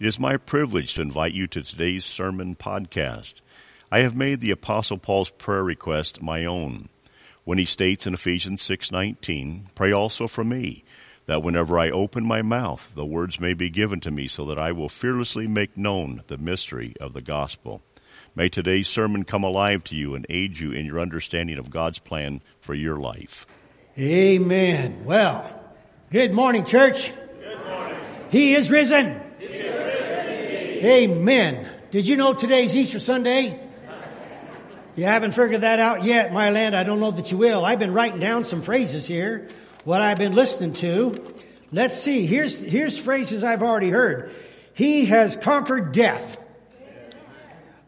It is my privilege to invite you to today's sermon podcast. I have made the apostle Paul's prayer request my own when he states in Ephesians 6:19, "Pray also for me, that whenever I open my mouth, the words may be given to me so that I will fearlessly make known the mystery of the gospel." May today's sermon come alive to you and aid you in your understanding of God's plan for your life. Amen. Well, good morning, church. Good morning. He is risen. Amen. Did you know today's Easter Sunday? If you haven't figured that out yet, my land, I don't know that you will. I've been writing down some phrases here, what I've been listening to. Let's see. Here's, here's phrases I've already heard. He has conquered death.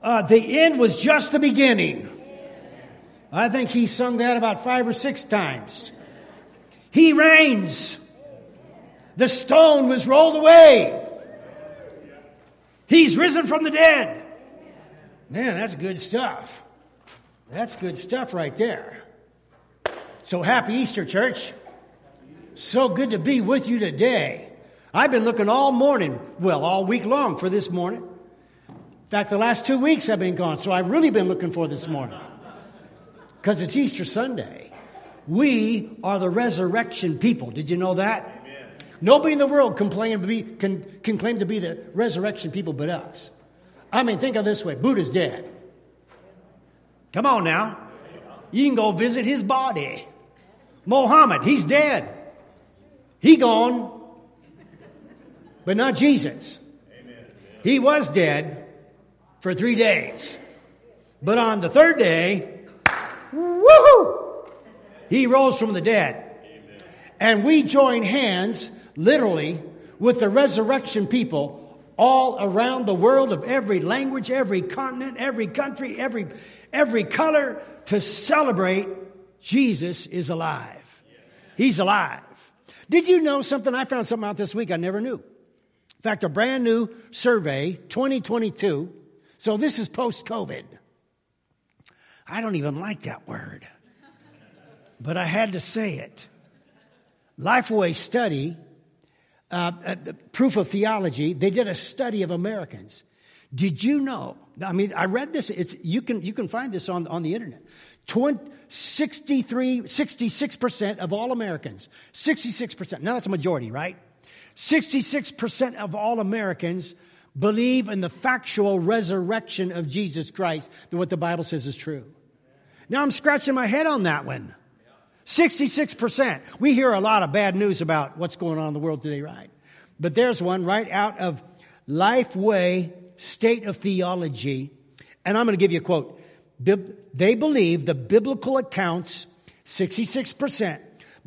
Uh, the end was just the beginning. I think he sung that about five or six times. He reigns. The stone was rolled away. He's risen from the dead. Man, that's good stuff. That's good stuff right there. So happy Easter, church. So good to be with you today. I've been looking all morning, well, all week long for this morning. In fact, the last two weeks I've been gone, so I've really been looking for this morning. Because it's Easter Sunday. We are the resurrection people. Did you know that? Nobody in the world can claim, to be, can, can claim to be the resurrection people but us. I mean, think of this way Buddha's dead. Come on now. You can go visit his body. Mohammed, he's dead. He gone. But not Jesus. He was dead for three days. But on the third day, woohoo! He rose from the dead. And we join hands, literally, with the resurrection people all around the world of every language, every continent, every country, every, every color to celebrate Jesus is alive. He's alive. Did you know something? I found something out this week I never knew. In fact, a brand new survey, 2022. So this is post COVID. I don't even like that word, but I had to say it. Lifeway study, uh, uh, proof of theology, they did a study of Americans. Did you know? I mean, I read this. It's, you can, you can find this on, on the internet. 20, 63, 66% of all Americans, 66%. Now that's a majority, right? 66% of all Americans believe in the factual resurrection of Jesus Christ, that what the Bible says is true. Now I'm scratching my head on that one. 66%. We hear a lot of bad news about what's going on in the world today, right? But there's one right out of Lifeway State of Theology. And I'm going to give you a quote. They believe the biblical accounts, 66%,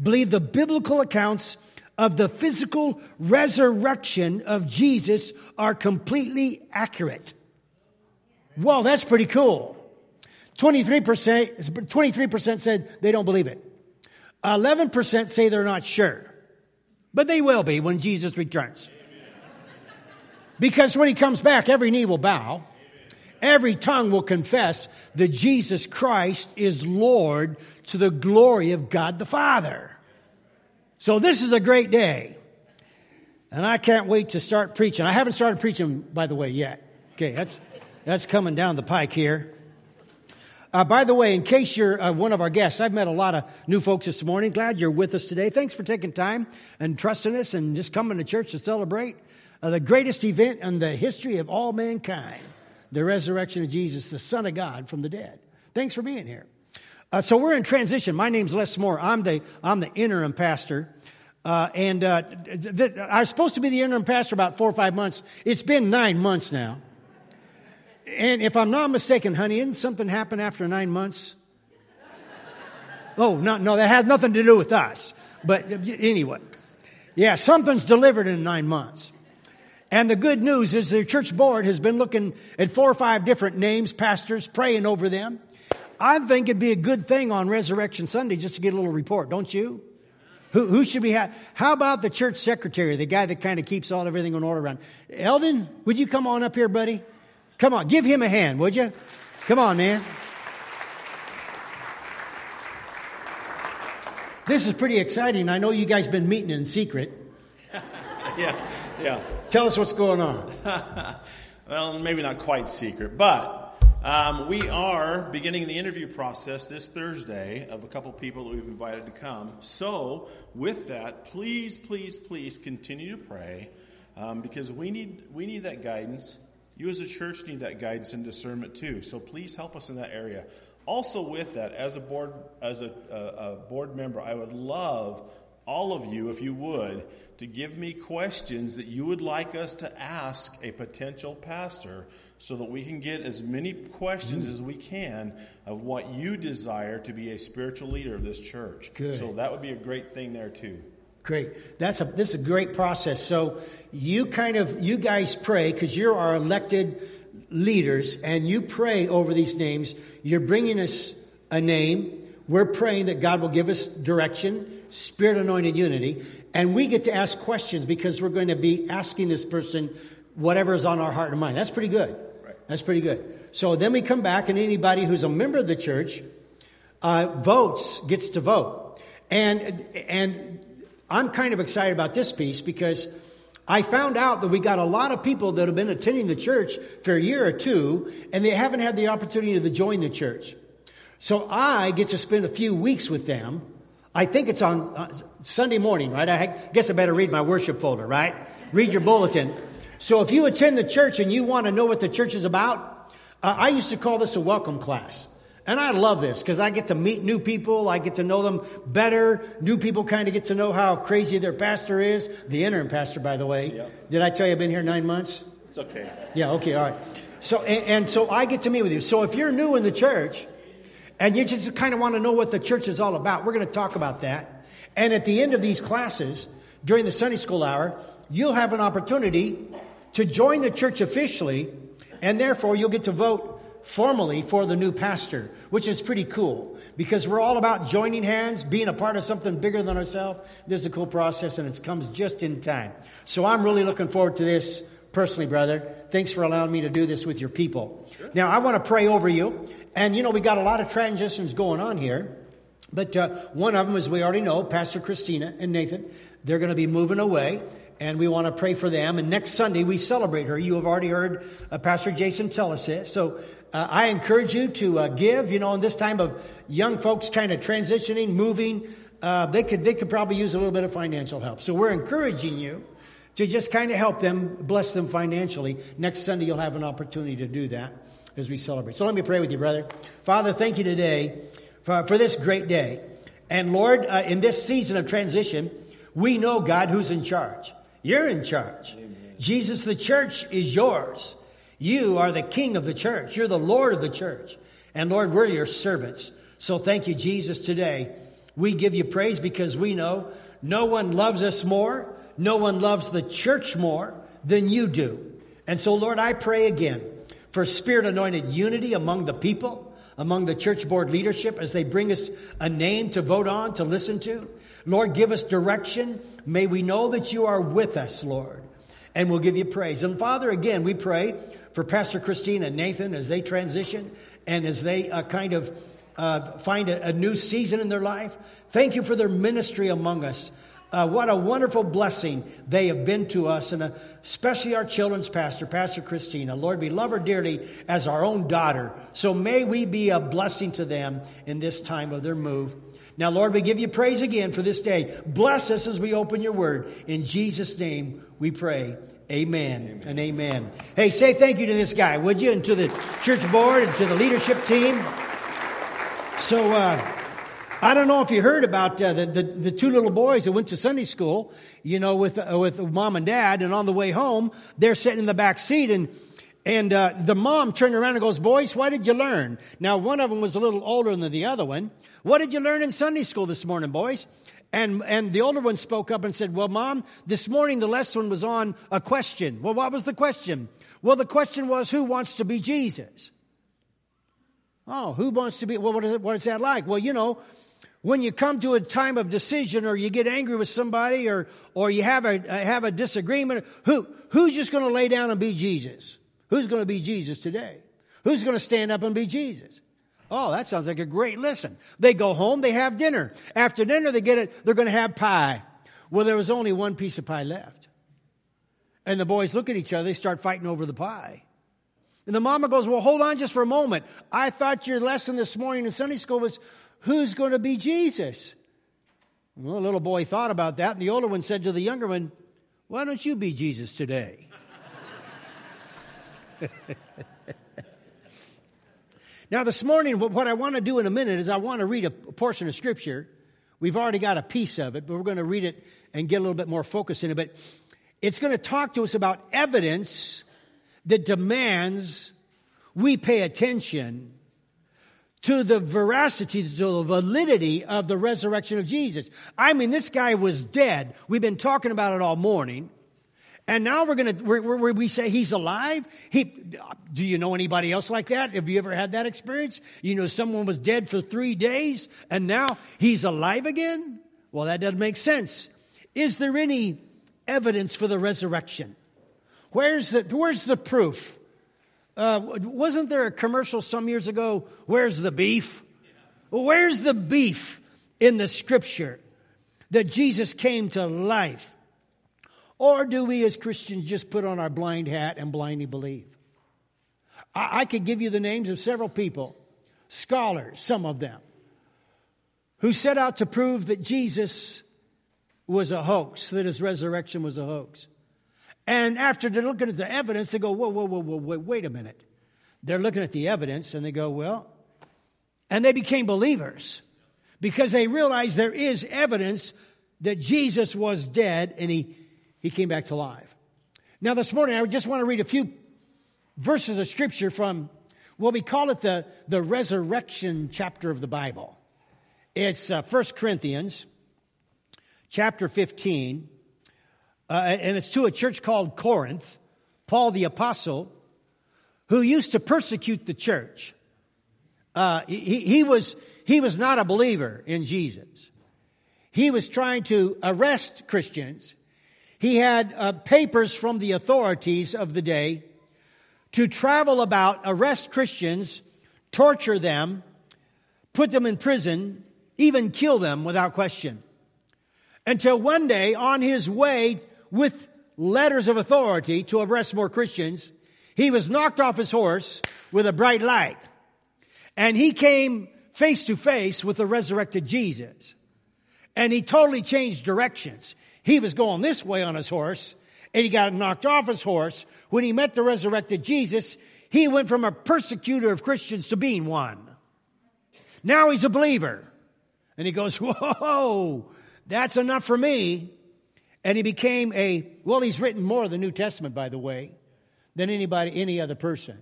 believe the biblical accounts of the physical resurrection of Jesus are completely accurate. Well, that's pretty cool. 23%, 23% said they don't believe it. 11% say they're not sure. But they will be when Jesus returns. Because when he comes back, every knee will bow. Every tongue will confess that Jesus Christ is Lord to the glory of God the Father. So this is a great day. And I can't wait to start preaching. I haven't started preaching, by the way, yet. Okay, that's, that's coming down the pike here. Uh, by the way, in case you're uh, one of our guests, I've met a lot of new folks this morning. Glad you're with us today. Thanks for taking time and trusting us and just coming to church to celebrate uh, the greatest event in the history of all mankind the resurrection of Jesus, the Son of God from the dead. Thanks for being here. Uh, so we're in transition. My name's Les Moore. I'm the, I'm the interim pastor. Uh, and uh, th- th- I was supposed to be the interim pastor about four or five months. It's been nine months now. And if I'm not mistaken, honey, didn't something happen after nine months? Oh, no, no, that has nothing to do with us. But anyway, yeah, something's delivered in nine months. And the good news is the church board has been looking at four or five different names, pastors, praying over them. I think it'd be a good thing on Resurrection Sunday just to get a little report, don't you? Who, who should we have? How about the church secretary, the guy that kind of keeps all everything in order around? Eldon, would you come on up here, buddy? Come on, give him a hand, would you? Come on, man. This is pretty exciting. I know you guys been meeting in secret. yeah, yeah. Tell us what's going on. well, maybe not quite secret, but um, we are beginning the interview process this Thursday of a couple people that we've invited to come. So, with that, please, please, please continue to pray um, because we need we need that guidance. You as a church need that guidance and discernment too. So please help us in that area. Also, with that, as a board as a, a, a board member, I would love all of you, if you would, to give me questions that you would like us to ask a potential pastor so that we can get as many questions as we can of what you desire to be a spiritual leader of this church. Good. So that would be a great thing there too. Great. That's a this is a great process. So you kind of you guys pray because you're our elected leaders and you pray over these names. You're bringing us a name. We're praying that God will give us direction, spirit anointed unity, and we get to ask questions because we're going to be asking this person whatever is on our heart and mind. That's pretty good. That's pretty good. So then we come back, and anybody who's a member of the church uh, votes, gets to vote. And, and I'm kind of excited about this piece because I found out that we got a lot of people that have been attending the church for a year or two, and they haven't had the opportunity to join the church. So I get to spend a few weeks with them. I think it's on uh, Sunday morning, right? I guess I better read my worship folder, right? Read your bulletin. So if you attend the church and you want to know what the church is about, uh, I used to call this a welcome class. And I love this because I get to meet new people. I get to know them better. New people kind of get to know how crazy their pastor is. The interim pastor, by the way. Yep. Did I tell you I've been here nine months? It's okay. Yeah, okay, all right. So, and, and so I get to meet with you. So if you're new in the church and you just kind of want to know what the church is all about, we're going to talk about that. And at the end of these classes, during the Sunday school hour, you'll have an opportunity to join the church officially, and therefore you'll get to vote formally for the new pastor, which is pretty cool because we're all about joining hands, being a part of something bigger than ourselves. This is a cool process and it comes just in time. So I'm really looking forward to this personally, brother. Thanks for allowing me to do this with your people. Sure. Now I want to pray over you. And you know, we got a lot of transitions going on here. But uh, one of them, as we already know, Pastor Christina and Nathan, they're going to be moving away and we want to pray for them. And next Sunday we celebrate her. You have already heard uh, Pastor Jason tell us this. So uh, I encourage you to uh, give. You know, in this time of young folks kind of transitioning, moving, uh, they could they could probably use a little bit of financial help. So we're encouraging you to just kind of help them, bless them financially. Next Sunday you'll have an opportunity to do that as we celebrate. So let me pray with you, brother. Father, thank you today for, for this great day. And Lord, uh, in this season of transition, we know God who's in charge. You're in charge. Amen. Jesus, the church is yours. You are the king of the church. You're the Lord of the church. And Lord, we're your servants. So thank you, Jesus, today. We give you praise because we know no one loves us more. No one loves the church more than you do. And so, Lord, I pray again for spirit anointed unity among the people, among the church board leadership as they bring us a name to vote on, to listen to. Lord, give us direction. May we know that you are with us, Lord, and we'll give you praise. And Father, again, we pray for Pastor Christine and Nathan as they transition and as they uh, kind of uh, find a, a, new season in their life. Thank you for their ministry among us. Uh, what a wonderful blessing they have been to us, and especially our children's pastor, Pastor Christina. Lord, we love her dearly as our own daughter. So may we be a blessing to them in this time of their move. Now, Lord, we give you praise again for this day. Bless us as we open your word. In Jesus' name we pray. Amen, amen, and amen. Hey, say thank you to this guy, would you? And to the church board and to the leadership team. So, uh, I don't know if you heard about uh, the, the, the two little boys that went to Sunday school, you know, with uh, with mom and dad, and on the way home, they're sitting in the back seat, and and uh, the mom turned around and goes, Boys, what did you learn? Now, one of them was a little older than the other one. What did you learn in Sunday school this morning, boys? And, and the older one spoke up and said, Well, mom, this morning the lesson was on a question. Well, what was the question? Well, the question was, Who wants to be Jesus? Oh, who wants to be? Well, what is, it, what is that like? Well, you know, when you come to a time of decision or you get angry with somebody or, or you have a, have a disagreement, who, who's just going to lay down and be Jesus? Who's going to be Jesus today? Who's going to stand up and be Jesus? Oh, that sounds like a great lesson. They go home, they have dinner. After dinner, they get it, they're going to have pie. Well, there was only one piece of pie left. And the boys look at each other, they start fighting over the pie. And the mama goes, Well, hold on just for a moment. I thought your lesson this morning in Sunday school was who's going to be Jesus? Well, the little boy thought about that, and the older one said to the younger one, Why don't you be Jesus today? now, this morning, what I want to do in a minute is I want to read a portion of Scripture. We've already got a piece of it, but we're going to read it and get a little bit more focus in it. But it's going to talk to us about evidence that demands we pay attention to the veracity, to the validity of the resurrection of Jesus. I mean, this guy was dead. We've been talking about it all morning. And now we're going to, we say he's alive. He, do you know anybody else like that? Have you ever had that experience? You know, someone was dead for three days and now he's alive again? Well, that doesn't make sense. Is there any evidence for the resurrection? Where's the, where's the proof? Uh, wasn't there a commercial some years ago? Where's the beef? where's the beef in the scripture that Jesus came to life? Or do we as Christians just put on our blind hat and blindly believe? I, I could give you the names of several people, scholars, some of them, who set out to prove that Jesus was a hoax, that his resurrection was a hoax. And after they're looking at the evidence, they go, whoa, whoa, whoa, whoa, wait, wait a minute. They're looking at the evidence and they go, well, and they became believers because they realized there is evidence that Jesus was dead and he, he came back to life. Now, this morning, I just want to read a few verses of scripture from what we call it the, the resurrection chapter of the Bible. It's uh, 1 Corinthians chapter 15 uh, and it's to a church called Corinth, Paul the Apostle, who used to persecute the church. Uh, he, he, was, he was not a believer in Jesus. He was trying to arrest Christians. He had uh, papers from the authorities of the day to travel about, arrest Christians, torture them, put them in prison, even kill them without question. Until one day, on his way with letters of authority to arrest more Christians, he was knocked off his horse with a bright light. And he came face to face with the resurrected Jesus. And he totally changed directions. He was going this way on his horse, and he got knocked off his horse. When he met the resurrected Jesus, he went from a persecutor of Christians to being one. Now he's a believer. And he goes, Whoa, that's enough for me. And he became a, well, he's written more of the New Testament, by the way, than anybody, any other person.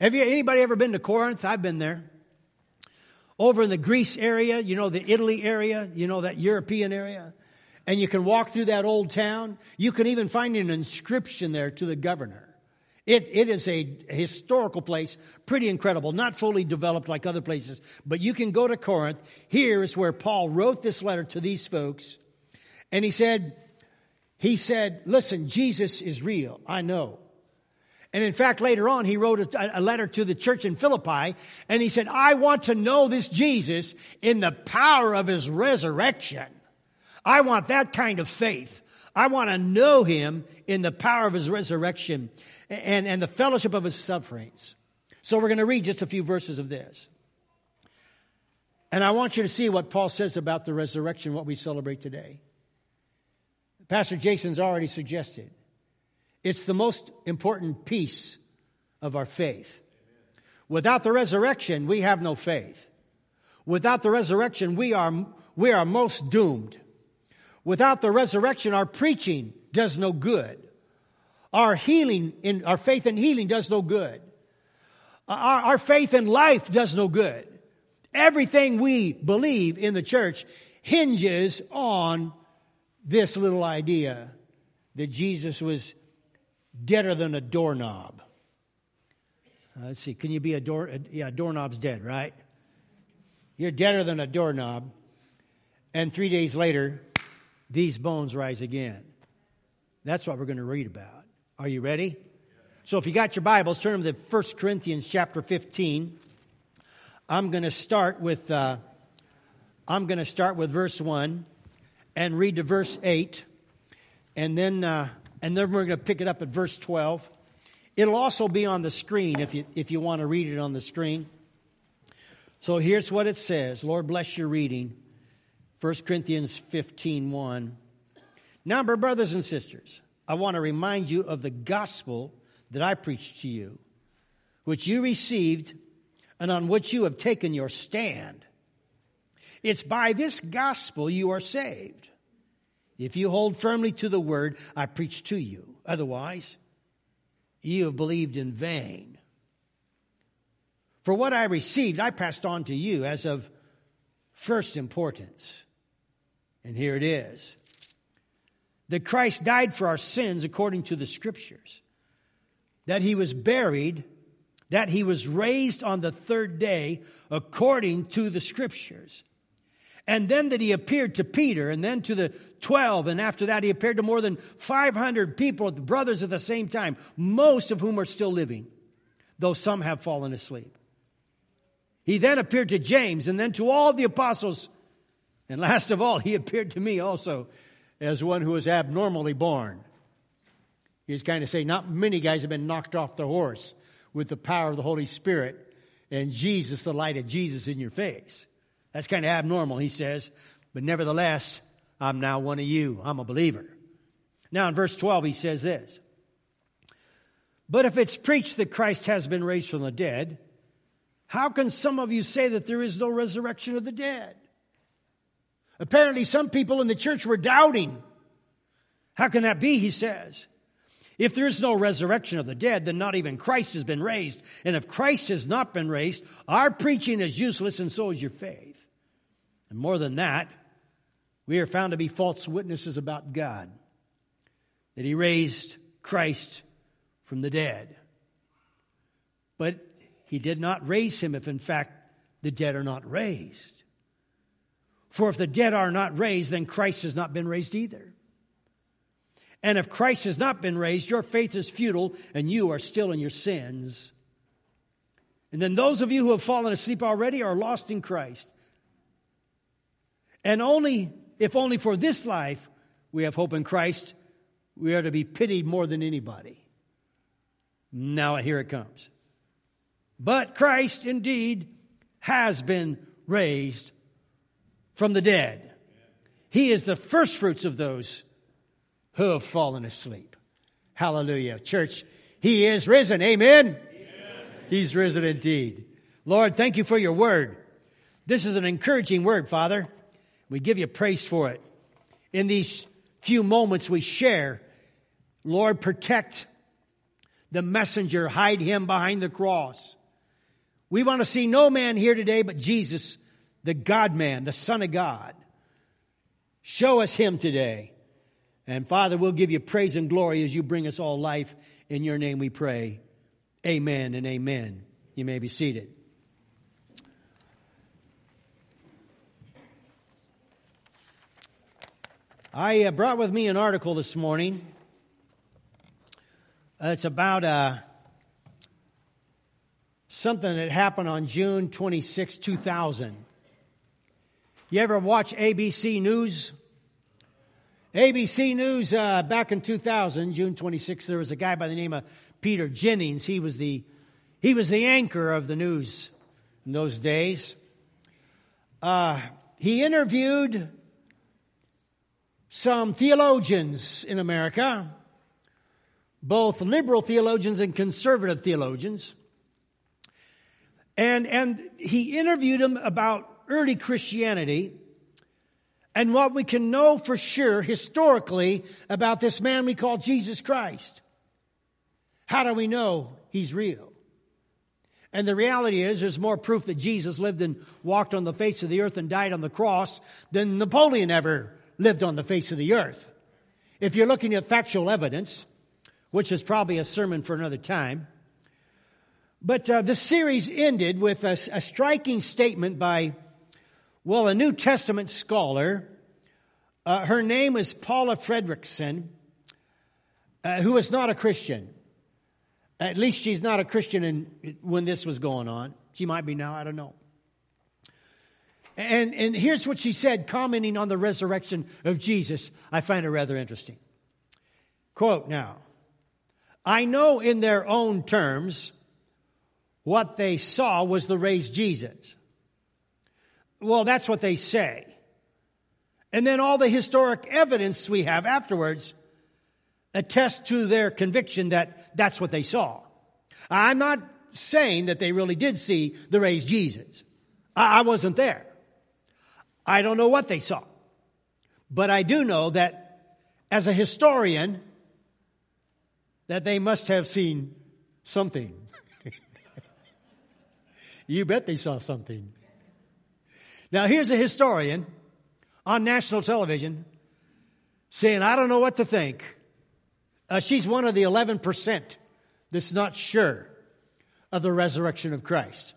Have you, anybody ever been to Corinth? I've been there. Over in the Greece area, you know, the Italy area, you know, that European area. And you can walk through that old town. You can even find an inscription there to the governor. It, it is a historical place, pretty incredible, not fully developed like other places, but you can go to Corinth. Here is where Paul wrote this letter to these folks. And he said, he said, listen, Jesus is real. I know. And in fact, later on, he wrote a, a, letter to the church in Philippi and he said, I want to know this Jesus in the power of his resurrection. I want that kind of faith. I want to know him in the power of his resurrection and, and the fellowship of his sufferings. So we're going to read just a few verses of this. And I want you to see what Paul says about the resurrection, what we celebrate today. Pastor Jason's already suggested. It's the most important piece of our faith. Without the resurrection, we have no faith. Without the resurrection, we are, we are most doomed. Without the resurrection, our preaching does no good. Our healing, in, our faith in healing does no good. Our, our faith in life does no good. Everything we believe in the church hinges on this little idea that Jesus was deader than a doorknob. Uh, let's see, can you be a door? Yeah, doorknob's dead, right? You're deader than a doorknob. And three days later, these bones rise again. That's what we're going to read about. Are you ready? So if you got your Bibles, turn them to 1 Corinthians chapter 15. I'm going to start with, uh, I'm going to start with verse 1 and read to verse 8. And then, uh, and then we're going to pick it up at verse 12. It'll also be on the screen if you, if you want to read it on the screen. So here's what it says. Lord bless your reading. 1 Corinthians 15 1. Now, brothers and sisters, I want to remind you of the gospel that I preached to you, which you received and on which you have taken your stand. It's by this gospel you are saved. If you hold firmly to the word I preached to you, otherwise, you have believed in vain. For what I received, I passed on to you as of first importance. And here it is that Christ died for our sins according to the scriptures, that he was buried, that he was raised on the third day according to the scriptures. And then that he appeared to Peter and then to the 12. And after that, he appeared to more than 500 people, brothers at the same time, most of whom are still living, though some have fallen asleep. He then appeared to James and then to all the apostles. And last of all, he appeared to me also as one who was abnormally born. He's kind of saying, not many guys have been knocked off the horse with the power of the Holy Spirit and Jesus, the light of Jesus in your face. That's kind of abnormal, he says. But nevertheless, I'm now one of you. I'm a believer. Now in verse 12, he says this. But if it's preached that Christ has been raised from the dead, how can some of you say that there is no resurrection of the dead? Apparently, some people in the church were doubting. How can that be? He says. If there is no resurrection of the dead, then not even Christ has been raised. And if Christ has not been raised, our preaching is useless and so is your faith. And more than that, we are found to be false witnesses about God, that He raised Christ from the dead. But He did not raise Him if in fact the dead are not raised. For if the dead are not raised, then Christ has not been raised either. And if Christ has not been raised, your faith is futile and you are still in your sins. And then those of you who have fallen asleep already are lost in Christ. And only, if only for this life we have hope in Christ, we are to be pitied more than anybody. Now here it comes. But Christ indeed has been raised from the dead. He is the firstfruits of those who have fallen asleep. Hallelujah. Church, He is risen. Amen? Amen. He's risen indeed. Lord, thank you for your word. This is an encouraging word, Father. We give you praise for it. In these few moments we share, Lord, protect the messenger, hide him behind the cross. We want to see no man here today but Jesus the God man, the Son of God. Show us him today. And Father, we'll give you praise and glory as you bring us all life. In your name we pray. Amen and amen. You may be seated. I uh, brought with me an article this morning. Uh, it's about uh, something that happened on June 26, 2000. You ever watch ABC News? ABC News, uh, back in 2000, June 26th, there was a guy by the name of Peter Jennings. He was the, he was the anchor of the news in those days. Uh, he interviewed some theologians in America, both liberal theologians and conservative theologians. And, and he interviewed them about early Christianity and what we can know for sure historically about this man we call Jesus Christ. How do we know he's real? And the reality is, there's more proof that Jesus lived and walked on the face of the earth and died on the cross than Napoleon ever lived on the face of the earth. If you're looking at factual evidence, which is probably a sermon for another time, but uh, the series ended with a, a striking statement by well, a New Testament scholar, uh, her name is Paula Fredriksen, uh, who is not a Christian. At least she's not a Christian in, when this was going on. She might be now, I don't know. And, and here's what she said, commenting on the resurrection of Jesus. I find it rather interesting. Quote now I know in their own terms what they saw was the raised Jesus. Well, that's what they say. And then all the historic evidence we have afterwards attest to their conviction that that's what they saw. I'm not saying that they really did see the raised Jesus. I wasn't there. I don't know what they saw. But I do know that as a historian, that they must have seen something. you bet they saw something. Now, here's a historian on national television saying, I don't know what to think. Uh, she's one of the 11% that's not sure of the resurrection of Christ.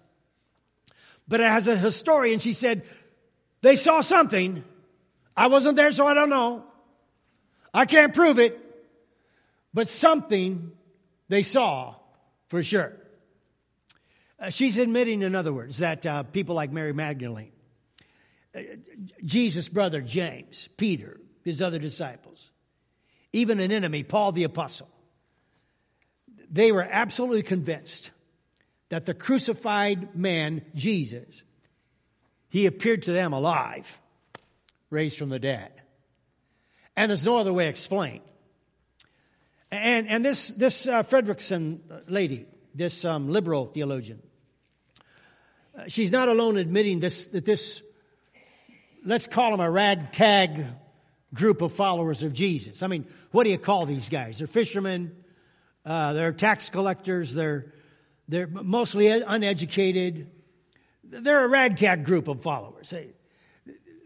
But as a historian, she said, they saw something. I wasn't there, so I don't know. I can't prove it, but something they saw for sure. Uh, she's admitting, in other words, that uh, people like Mary Magdalene, Jesus' brother James, Peter, his other disciples, even an enemy, Paul the Apostle, they were absolutely convinced that the crucified man, Jesus, he appeared to them alive, raised from the dead. And there's no other way explained. And, and this, this uh, Fredriksen lady, this um, liberal theologian, uh, she's not alone admitting this, that this, let's call them a ragtag group of followers of Jesus. I mean, what do you call these guys? They're fishermen, uh, they're tax collectors, they're, they're mostly uneducated. They're a ragtag group of followers. They,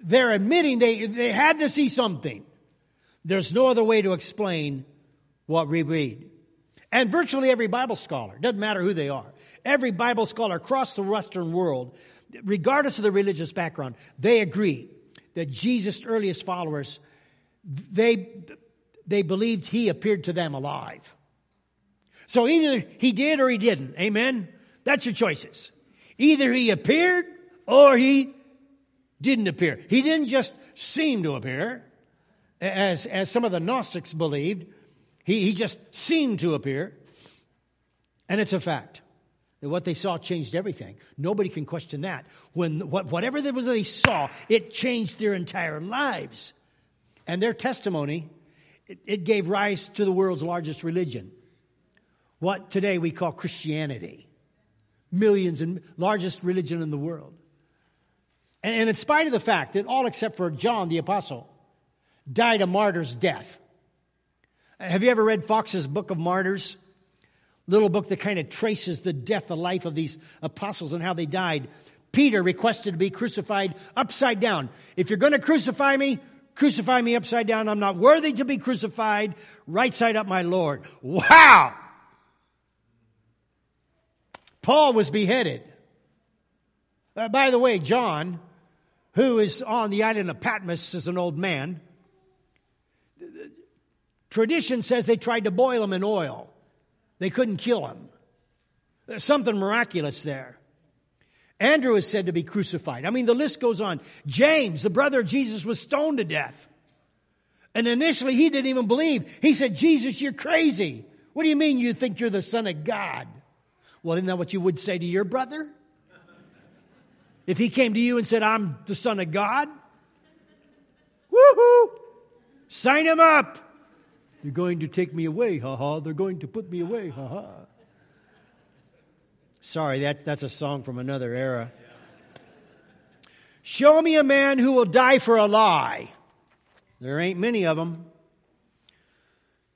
they're admitting they, they had to see something. There's no other way to explain what we read. And virtually every Bible scholar, doesn't matter who they are, every Bible scholar across the Western world, regardless of the religious background, they agree that Jesus' earliest followers, they, they believed he appeared to them alive. So either he did or he didn't. Amen? That's your choices. Either he appeared or he didn't appear. He didn't just seem to appear, as, as some of the Gnostics believed. He, he just seemed to appear. And it's a fact what they saw changed everything. Nobody can question that. When what, whatever there was they saw, it changed their entire lives. And their testimony, it, it gave rise to the world's largest religion. What today we call Christianity. Millions and largest religion in the world. And in spite of the fact that all except for John the Apostle died a martyr's death. Have you ever read Fox's Book of Martyrs? Little book that kind of traces the death, the life of these apostles and how they died. Peter requested to be crucified upside down. If you're going to crucify me, crucify me upside down. I'm not worthy to be crucified. Right side up, my Lord. Wow! Paul was beheaded. Uh, by the way, John, who is on the island of Patmos as an old man, tradition says they tried to boil him in oil. They couldn't kill him. There's something miraculous there. Andrew is said to be crucified. I mean, the list goes on. James, the brother of Jesus, was stoned to death. And initially, he didn't even believe. He said, Jesus, you're crazy. What do you mean you think you're the Son of God? Well, isn't that what you would say to your brother? If he came to you and said, I'm the Son of God? Woohoo! Sign him up! They're going to take me away, ha ha. They're going to put me away, ha ha. Sorry, that, that's a song from another era. Show me a man who will die for a lie. There ain't many of them.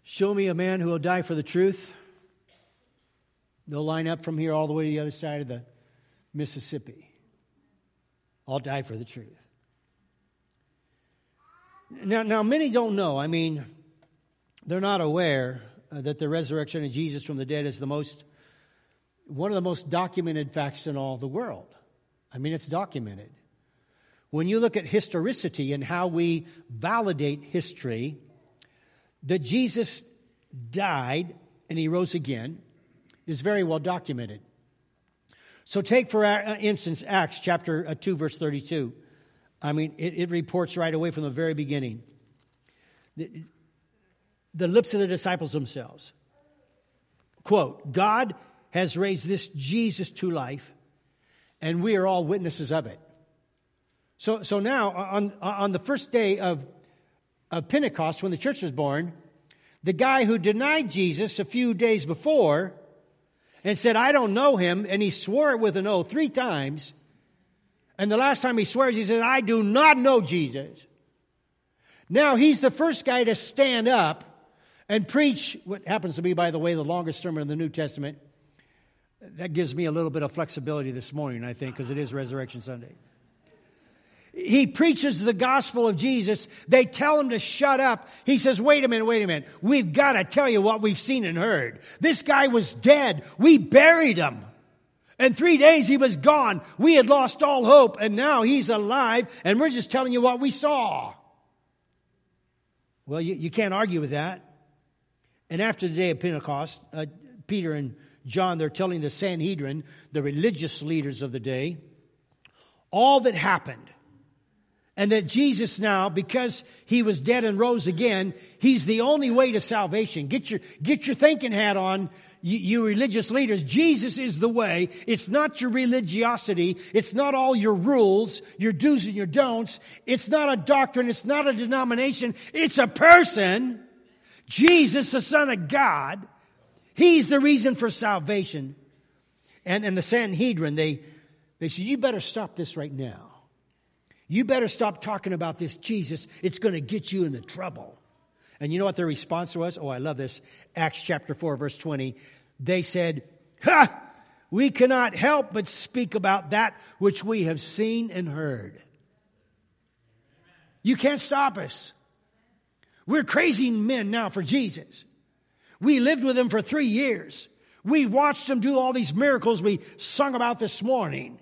Show me a man who will die for the truth. They'll line up from here all the way to the other side of the Mississippi. I'll die for the truth. Now, now many don't know. I mean, they're not aware uh, that the resurrection of Jesus from the dead is the most, one of the most documented facts in all the world. I mean, it's documented. When you look at historicity and how we validate history, that Jesus died and he rose again is very well documented. So take, for uh, instance, Acts chapter uh, 2, verse 32. I mean, it, it reports right away from the very beginning. The lips of the disciples themselves. Quote, God has raised this Jesus to life, and we are all witnesses of it. So, so now, on, on the first day of, of Pentecost, when the church was born, the guy who denied Jesus a few days before and said, I don't know him, and he swore it with an oath three times. And the last time he swears, he says, I do not know Jesus. Now he's the first guy to stand up and preach what happens to be, by the way, the longest sermon in the New Testament. That gives me a little bit of flexibility this morning, I think, because it is Resurrection Sunday. He preaches the gospel of Jesus. They tell him to shut up. He says, wait a minute, wait a minute. We've got to tell you what we've seen and heard. This guy was dead. We buried him. And three days he was gone. We had lost all hope and now he's alive and we're just telling you what we saw. Well, you, you can't argue with that. And after the day of Pentecost, uh, Peter and John, they're telling the Sanhedrin, the religious leaders of the day, all that happened. And that Jesus now, because he was dead and rose again, he's the only way to salvation. Get your, get your thinking hat on, you, you religious leaders. Jesus is the way. It's not your religiosity. It's not all your rules, your do's and your don'ts. It's not a doctrine. It's not a denomination. It's a person. Jesus, the Son of God. He's the reason for salvation. And, and the Sanhedrin, they, they said, you better stop this right now. You better stop talking about this Jesus. It's going to get you into trouble. And you know what their response was? Oh, I love this. Acts chapter 4, verse 20. They said, Ha! We cannot help but speak about that which we have seen and heard. You can't stop us. We're crazy men now for Jesus. We lived with him for three years. We watched him do all these miracles we sung about this morning.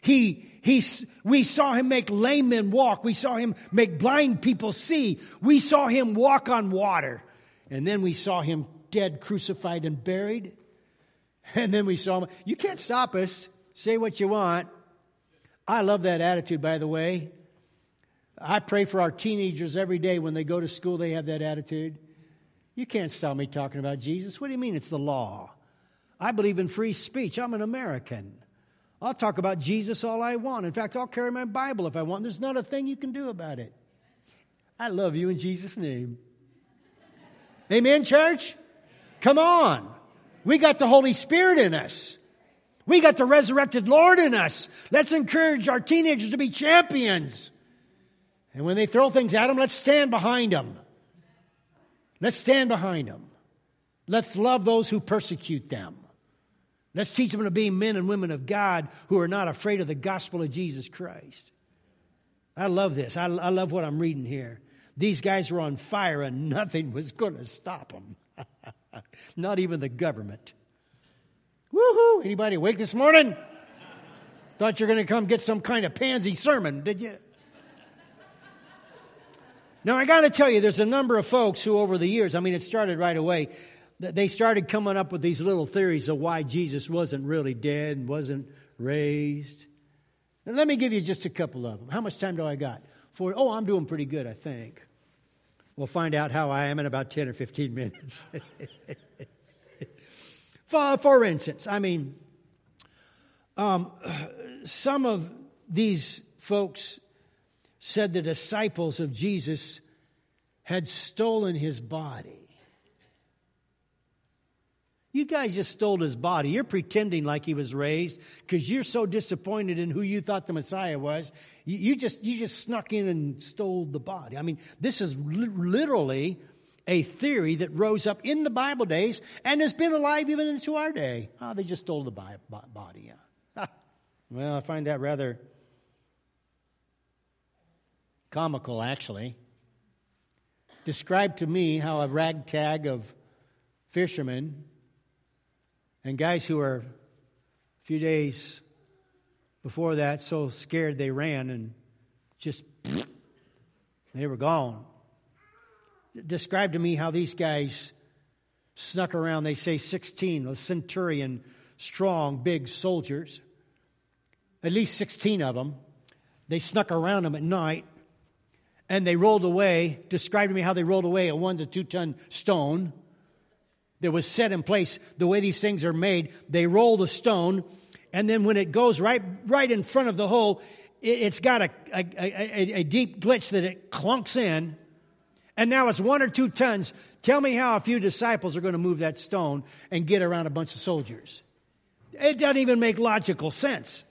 He, he, we saw him make lame men walk. We saw him make blind people see. We saw him walk on water. And then we saw him dead, crucified, and buried. And then we saw him. You can't stop us. Say what you want. I love that attitude, by the way. I pray for our teenagers every day when they go to school, they have that attitude. You can't stop me talking about Jesus. What do you mean it's the law? I believe in free speech. I'm an American. I'll talk about Jesus all I want. In fact, I'll carry my Bible if I want. There's not a thing you can do about it. I love you in Jesus' name. Amen, church? Come on. We got the Holy Spirit in us. We got the resurrected Lord in us. Let's encourage our teenagers to be champions. And when they throw things at them, let's stand behind them. Let's stand behind them. Let's love those who persecute them. Let's teach them to be men and women of God who are not afraid of the gospel of Jesus Christ. I love this. I, I love what I'm reading here. These guys were on fire and nothing was going to stop them. not even the government. Woohoo! Anybody awake this morning? Thought you're going to come get some kind of pansy sermon, did you? Now, I got to tell you, there's a number of folks who, over the years, I mean, it started right away, they started coming up with these little theories of why Jesus wasn't really dead and wasn't raised. And let me give you just a couple of them. How much time do I got? For oh, I'm doing pretty good, I think. We'll find out how I am in about 10 or 15 minutes. for, for instance, I mean, um, some of these folks said the disciples of Jesus had stolen his body. You guys just stole his body. You're pretending like he was raised because you're so disappointed in who you thought the Messiah was. You, just, you just snuck in and stole the body. I mean, this is li- literally a theory that rose up in the Bible days and has been alive even into our day. Oh, they just stole the body. Yeah. well, I find that rather comical actually, described to me how a ragtag of fishermen and guys who were a few days before that so scared they ran and just they were gone. Described to me how these guys snuck around, they say 16, a centurion, strong, big soldiers, at least 16 of them. They snuck around them at night and they rolled away, described to me how they rolled away a one to two ton stone that was set in place. The way these things are made, they roll the stone, and then when it goes right, right in front of the hole, it, has got a, a, a, a deep glitch that it clunks in, and now it's one or two tons. Tell me how a few disciples are going to move that stone and get around a bunch of soldiers. It doesn't even make logical sense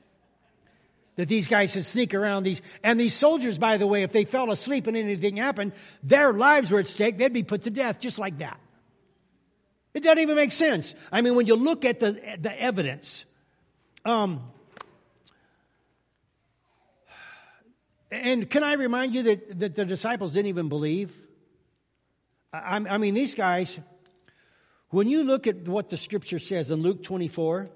that these guys would sneak around these. And these soldiers, by the way, if they fell asleep and anything happened, their lives were at stake. They'd be put to death just like that. It doesn't even make sense. I mean, when you look at the, the evidence, um, and can I remind you that, that the disciples didn't even believe? I, I mean, these guys, when you look at what the scripture says in Luke 24,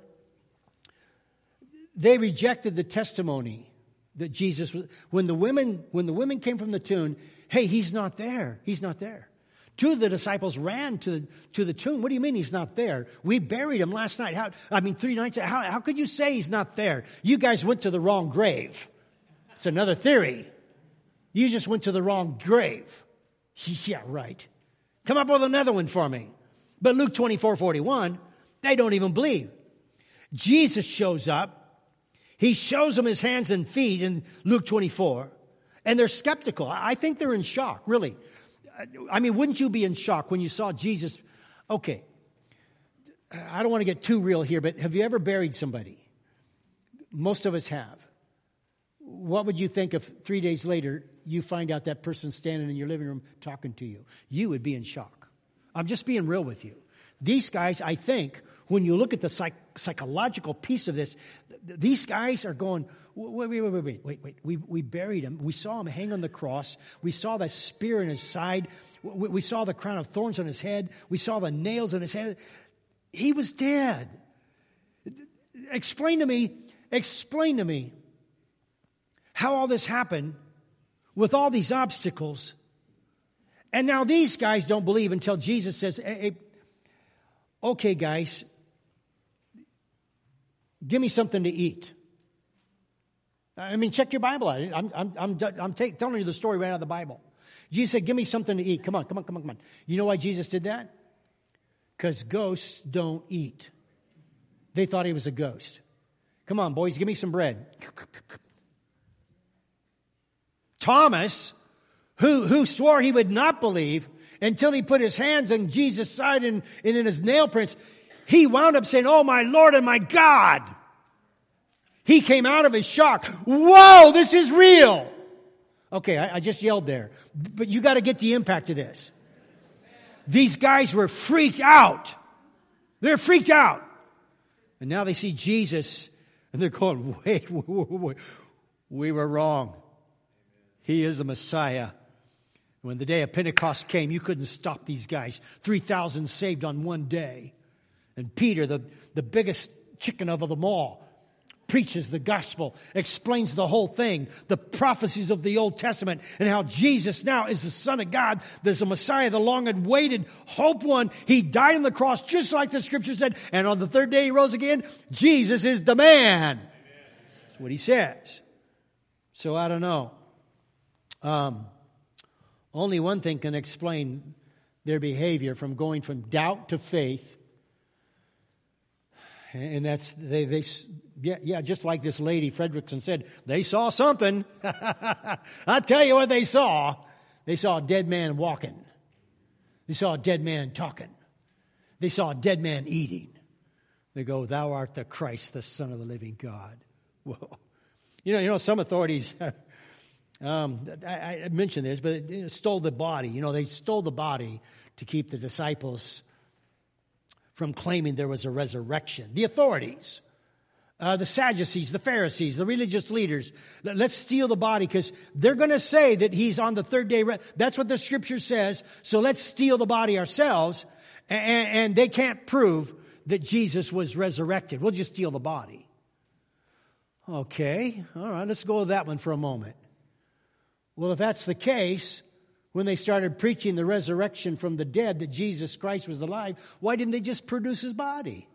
they rejected the testimony that Jesus was. When the women, when the women came from the tomb, hey, he's not there. He's not there. Two of the disciples ran to the, to the tomb. What do you mean he's not there? We buried him last night. How, I mean, three nights. How, how could you say he's not there? You guys went to the wrong grave. It's another theory. You just went to the wrong grave. Yeah, right. Come up with another one for me. But Luke 24, 41, they don't even believe. Jesus shows up he shows them his hands and feet in Luke 24, and they're skeptical. I think they're in shock, really. Uh, I mean, wouldn't you be in shock when you saw Jesus? Okay, I don't want to get too real here, but have you ever buried somebody? Most of us have. What would you think if three days later you find out that person standing in your living room talking to you? You would be in shock. I'm just being real with you. These guys, I think, when you look at the psych- psychological piece of this, th- these guys are going, wait, wait, wait, wait, wait, wait. We, we buried him. We saw him hang on the cross. We saw that spear in his side. We, we saw the crown of thorns on his head. We saw the nails in his head. He was dead. Explain to me, explain to me how all this happened with all these obstacles. And now these guys don't believe until Jesus says, hey, okay, guys, Give me something to eat. I mean, check your Bible out. I'm, I'm, I'm, I'm take, telling you the story right out of the Bible. Jesus said, Give me something to eat. Come on, come on, come on, come on. You know why Jesus did that? Because ghosts don't eat. They thought he was a ghost. Come on, boys, give me some bread. Thomas, who, who swore he would not believe until he put his hands on Jesus' side and, and in his nail prints, he wound up saying, Oh, my Lord and my God. He came out of his shock. Whoa, this is real. Okay, I, I just yelled there. But you got to get the impact of this. These guys were freaked out. They're freaked out. And now they see Jesus and they're going, wait, wait, wait, we were wrong. He is the Messiah. When the day of Pentecost came, you couldn't stop these guys. 3,000 saved on one day. And Peter, the, the biggest chicken of them all, preaches the gospel, explains the whole thing, the prophecies of the Old Testament, and how Jesus now is the Son of God. There's a Messiah, the long awaited hope one. He died on the cross just like the scripture said, and on the third day he rose again. Jesus is the man. That's what he says. So I don't know. Um, only one thing can explain their behavior from going from doubt to faith and that's, they, they, yeah, yeah, just like this lady Fredriksen said, they saw something. i tell you what they saw. They saw a dead man walking. They saw a dead man talking. They saw a dead man eating. They go, Thou art the Christ, the Son of the living God. Whoa. You know, you know, some authorities, um, I, I, mentioned this, but it, stole the body. You know, they stole the body to keep the disciples from claiming there was a resurrection. The authorities, uh, the Sadducees, the Pharisees, the religious leaders, let's steal the body because they're going to say that he's on the third day. Re- That's what the scripture says. So let's steal the body ourselves. And, and they can't prove that Jesus was resurrected. We'll just steal the body. Okay, all right, let's go with that one for a moment. Well, if that's the case, when they started preaching the resurrection from the dead, that Jesus Christ was alive, why didn't they just produce his body?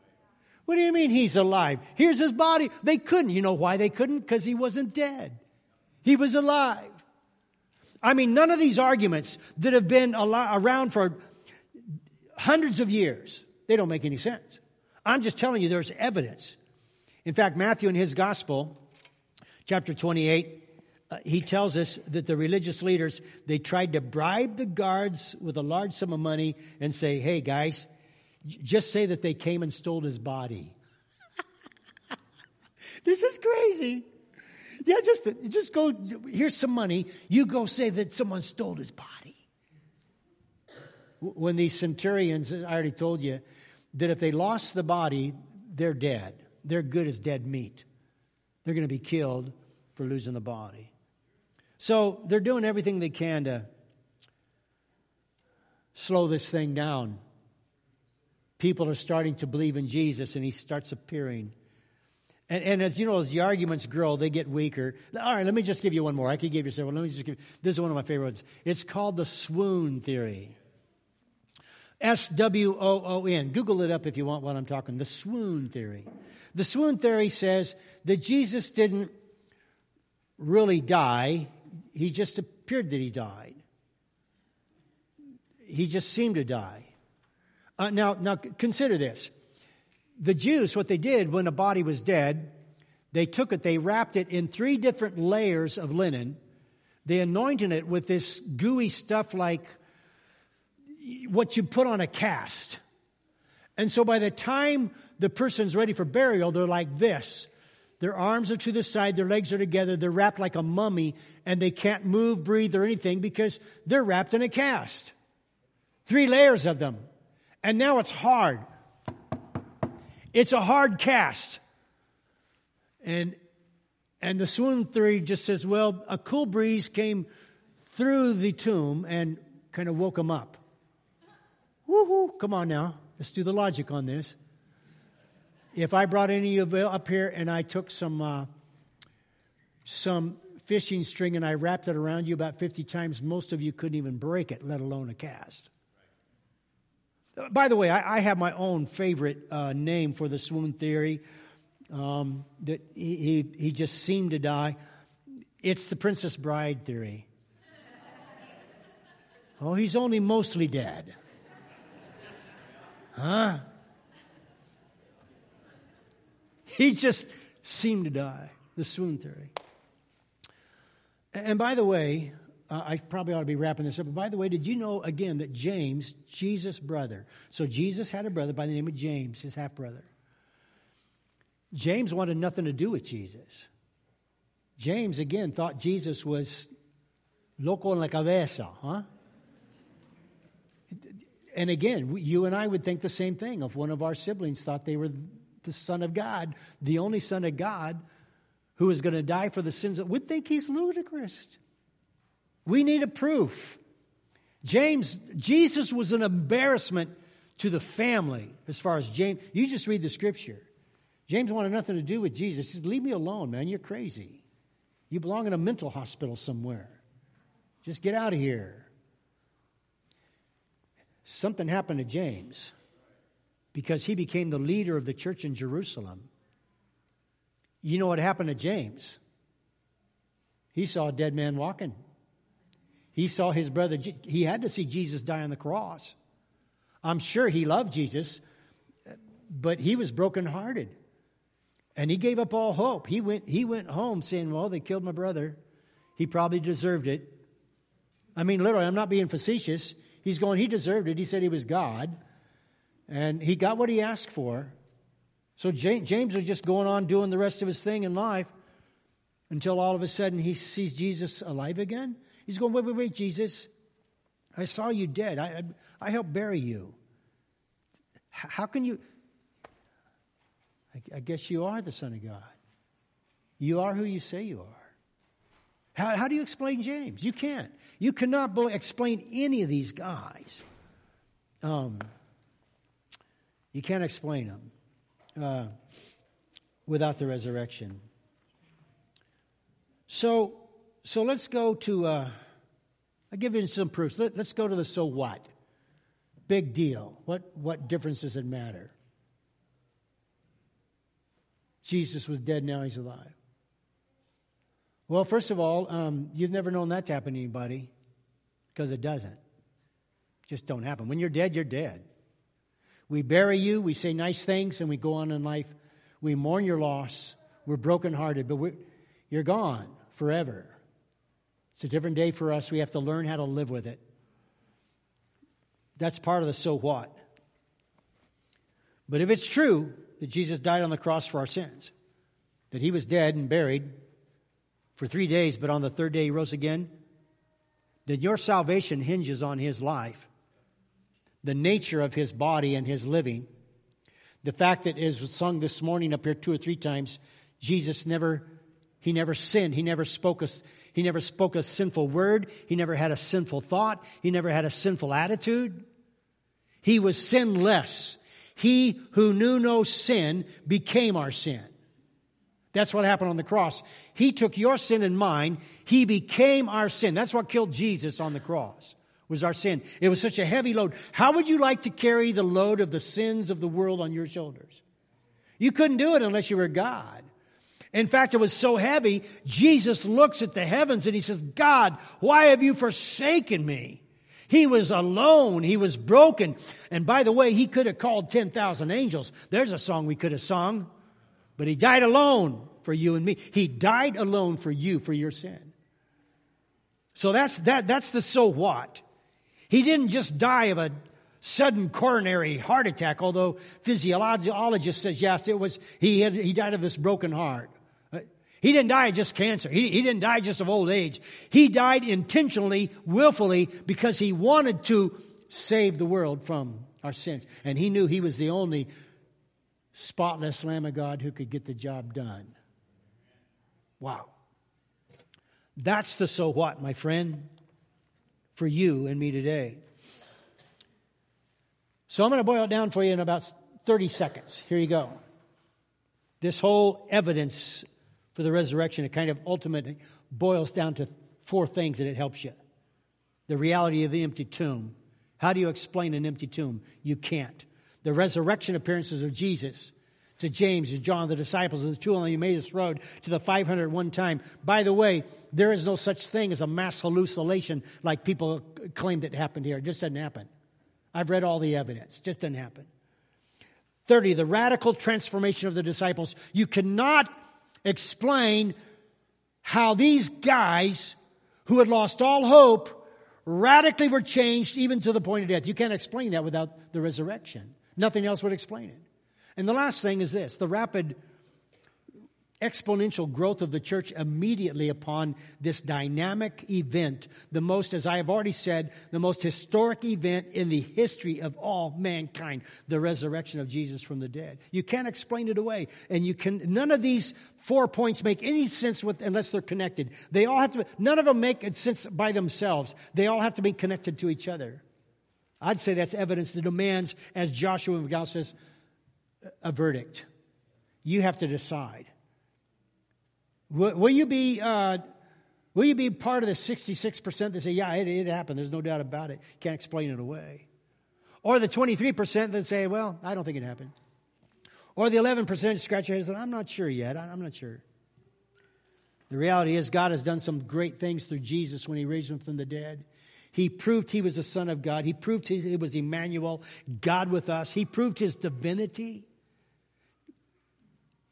What do you mean he's alive? Here's his body. They couldn't. You know why they couldn't? Because he wasn't dead. He was alive. I mean, none of these arguments that have been around for hundreds of years, they don't make any sense. I'm just telling you there's evidence. In fact, Matthew in his gospel, chapter 28, uh, he tells us that the religious leaders, they tried to bribe the guards with a large sum of money and say, hey guys, just say that they came and stole his body. this is crazy. Yeah, just, just go, here's some money. You go say that someone stole his body. When these centurions, I already told you, that if they lost the body, they're dead. They're good as dead meat. They're going to be killed for losing the body. So they're doing everything they can to slow this thing down. People are starting to believe in Jesus, and he starts appearing. And, and, as you know, as the arguments grow, they get weaker. All right, let me just give you one more. I could give you several. Let me just give. This is one of my favorite ones. It's called the swoon theory. S W O O N. Google it up if you want what I'm talking. The swoon theory. The swoon theory says that Jesus didn't really die, he just appeared that he died. He just seemed to die. Uh, now, now consider this. The Jews, what they did when a body was dead, they took it, they wrapped it in three different layers of linen. They anointed it with this gooey stuff like what you put on a cast. And so by the time the person's ready for burial, they're like this. Their arms are to the side, their legs are together, they're wrapped like a mummy, and they can't move, breathe, or anything because they're wrapped in a cast. Three layers of them. And now it's hard. It's a hard cast. And and the swoon theory just says, well, a cool breeze came through the tomb and kind of woke him up. Woohoo! Come on now. Let's do the logic on this. If I brought any of you up here and I took some uh, some fishing string and I wrapped it around you about 50 times, most of you couldn't even break it, let alone a cast. By the way, I, I have my own favorite uh, name for the swoon theory um, that he, he, he just seemed to die. It's the Princess Bride theory. oh, he's only mostly dead. Huh? He just seemed to die. The swoon theory. And by the way, uh, I probably ought to be wrapping this up. But by the way, did you know again that James, Jesus' brother, so Jesus had a brother by the name of James, his half brother. James wanted nothing to do with Jesus. James, again, thought Jesus was loco en la cabeza, huh? And again, you and I would think the same thing if one of our siblings thought they were the Son of God, the only Son of God who is going to die for the sins, would think he's ludicrous. We need a proof. James, Jesus was an embarrassment to the family as far as James. You just read the scripture. James wanted nothing to do with Jesus. He said, Leave me alone, man. You're crazy. You belong in a mental hospital somewhere. Just get out of here. Something happened to James because he became the leader of the church in Jerusalem. You know what happened to James? He saw a dead man walking. He saw his brother, he had to see Jesus die on the cross. I'm sure he loved Jesus, but he was brokenhearted. And he gave up all hope. He went, he went home saying, Well, they killed my brother. He probably deserved it. I mean, literally, I'm not being facetious. He's going, He deserved it. He said he was God. And he got what he asked for. So James was just going on doing the rest of his thing in life until all of a sudden he sees Jesus alive again. He's going, wait, wait, wait, Jesus. I saw you dead. I, I, I helped bury you. How can you? I, I guess you are the Son of God. You are who you say you are. How, how do you explain James? You can't. You cannot explain any of these guys. Um, you can't explain them uh, without the resurrection. So, so let's go to. Uh, I'll give you some proofs. Let, us go to the so what. Big deal. What what difference does it matter? Jesus was dead. Now he's alive. Well, first of all, um, you've never known that to happen to anybody because it doesn't. Just don't happen. When you're dead, you're dead. We bury you, we say nice things, and we go on in life. We mourn your loss. We're brokenhearted, but we're, you're gone forever. It's a different day for us. We have to learn how to live with it. That's part of the so what. But if it's true that Jesus died on the cross for our sins, that he was dead and buried for three days, but on the third day he rose again, then your salvation hinges on his life, the nature of his body and his living. The fact that is sung this morning up here two or three times, Jesus never he never sinned. He never spoke a, he never spoke a sinful word. He never had a sinful thought. He never had a sinful attitude. He was sinless. He who knew no sin became our sin. That's what happened on the cross. He took your sin and mine. He became our sin. That's what killed Jesus on the cross. Was our sin. It was such a heavy load. How would you like to carry the load of the sins of the world on your shoulders? You couldn't do it unless you were God. In fact, it was so heavy, Jesus looks at the heavens and he says, God, why have you forsaken me? He was alone. He was broken. And by the way, he could have called 10,000 angels. There's a song we could have sung. But he died alone for you and me. He died alone for you, for your sin. So that's, that, that's the so what. He didn't just die of a sudden coronary heart attack, although physiologist says yes, it was, he had, he died of this broken heart. Uh, he didn't die of just cancer. He, he didn't die just of old age. He died intentionally, willfully, because he wanted to save the world from our sins. And he knew he was the only spotless Lamb of God who could get the job done. Wow. That's the so what, my friend, for you and me today. So I'm going to boil it down for you in about 30 seconds. Here you go. This whole evidence for the resurrection, it kind of ultimately boils down to four things that it helps you. The reality of the empty tomb. How do you explain an empty tomb? You can't. The resurrection appearances of Jesus to James, to John, the disciples, and the two on the Emmaus Road, to the 500 one time. By the way, there is no such thing as a mass hallucination like people claimed it happened here. It just doesn't happen. I've read all the evidence. It just doesn't happen. 30, the radical transformation of the disciples. You cannot explain how these guys who had lost all hope radically were changed even to the point of death. You can't explain that without the resurrection. Nothing else would explain it. And the last thing is this the rapid exponential growth of the church immediately upon this dynamic event, the most, as I have already said, the most historic event in the history of all mankind, the resurrection of Jesus from the dead. You can't explain it away. And you can, none of these four points make any sense with, unless they're connected. They all have to, none of them make sense by themselves. They all have to be connected to each other. I'd say that's evidence that demands, as Joshua McDowell says, a verdict. You have to decide. Will, will you be uh, will you be part of the 66% that say, yeah, it, it happened. There's no doubt about it. Can't explain it away. Or the 23% that say, well, I don't think it happened. Or the 11% scratch your head and say, I'm not sure yet. I'm not sure. The reality is, God has done some great things through Jesus when He raised Him from the dead. He proved He was the Son of God. He proved He was Emmanuel, God with us. He proved His divinity.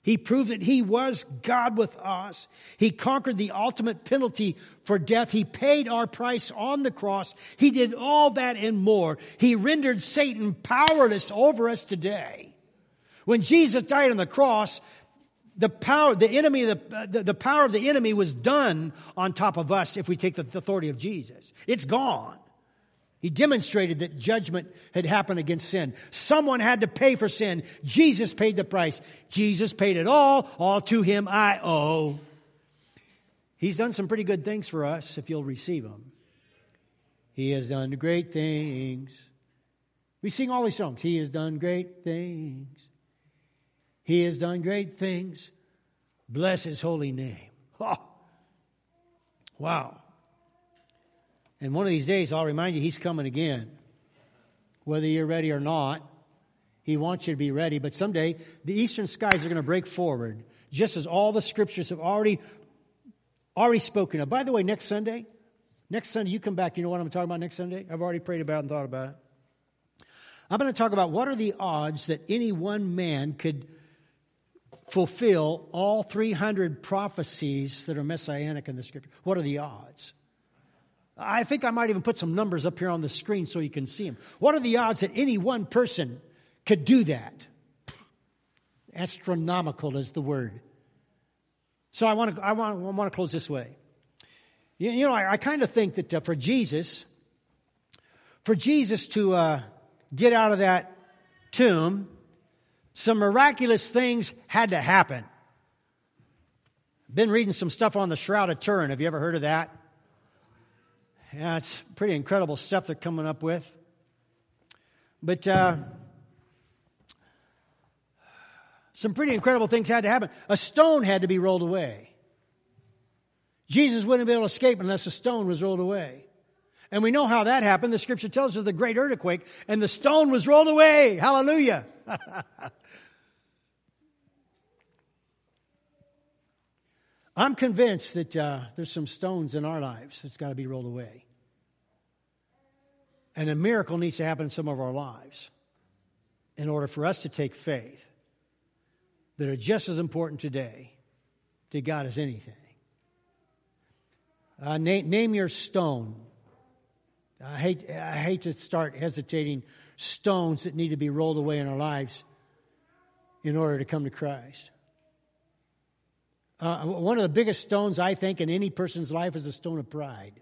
He proved that he was God with us. He conquered the ultimate penalty for death. He paid our price on the cross. He did all that and more. He rendered Satan powerless over us today. When Jesus died on the cross, the power, the enemy, the, the, the power of the enemy was done on top of us if we take the authority of Jesus. It's gone. He demonstrated that judgment had happened against sin. Someone had to pay for sin. Jesus paid the price. Jesus paid it all. All to him I owe. He's done some pretty good things for us if you'll receive them. He has done great things. We sing all these songs. He has done great things. He has done great things. Bless his holy name. Oh. Wow. And one of these days, I'll remind you, He's coming again. Whether you're ready or not, He wants you to be ready. But someday, the eastern skies are going to break forward, just as all the scriptures have already already spoken of. By the way, next Sunday, next Sunday, you come back, you know what I'm talking about next Sunday? I've already prayed about and thought about it. I'm going to talk about what are the odds that any one man could fulfill all 300 prophecies that are messianic in the scripture. What are the odds? I think I might even put some numbers up here on the screen so you can see them. What are the odds that any one person could do that? Astronomical is the word. So I want to, I want, I want to close this way. You, you know, I, I kind of think that uh, for Jesus, for Jesus to uh, get out of that tomb, some miraculous things had to happen. Been reading some stuff on the Shroud of Turin. Have you ever heard of that? Yeah, it's pretty incredible stuff they're coming up with. But uh, some pretty incredible things had to happen. A stone had to be rolled away. Jesus wouldn't be able to escape unless a stone was rolled away. And we know how that happened. The scripture tells us the great earthquake, and the stone was rolled away. Hallelujah. I'm convinced that uh, there's some stones in our lives that's got to be rolled away. And a miracle needs to happen in some of our lives in order for us to take faith that are just as important today to God as anything. Uh, name, name your stone. I hate, I hate to start hesitating stones that need to be rolled away in our lives in order to come to Christ. Uh, one of the biggest stones, I think, in any person's life is the stone of pride.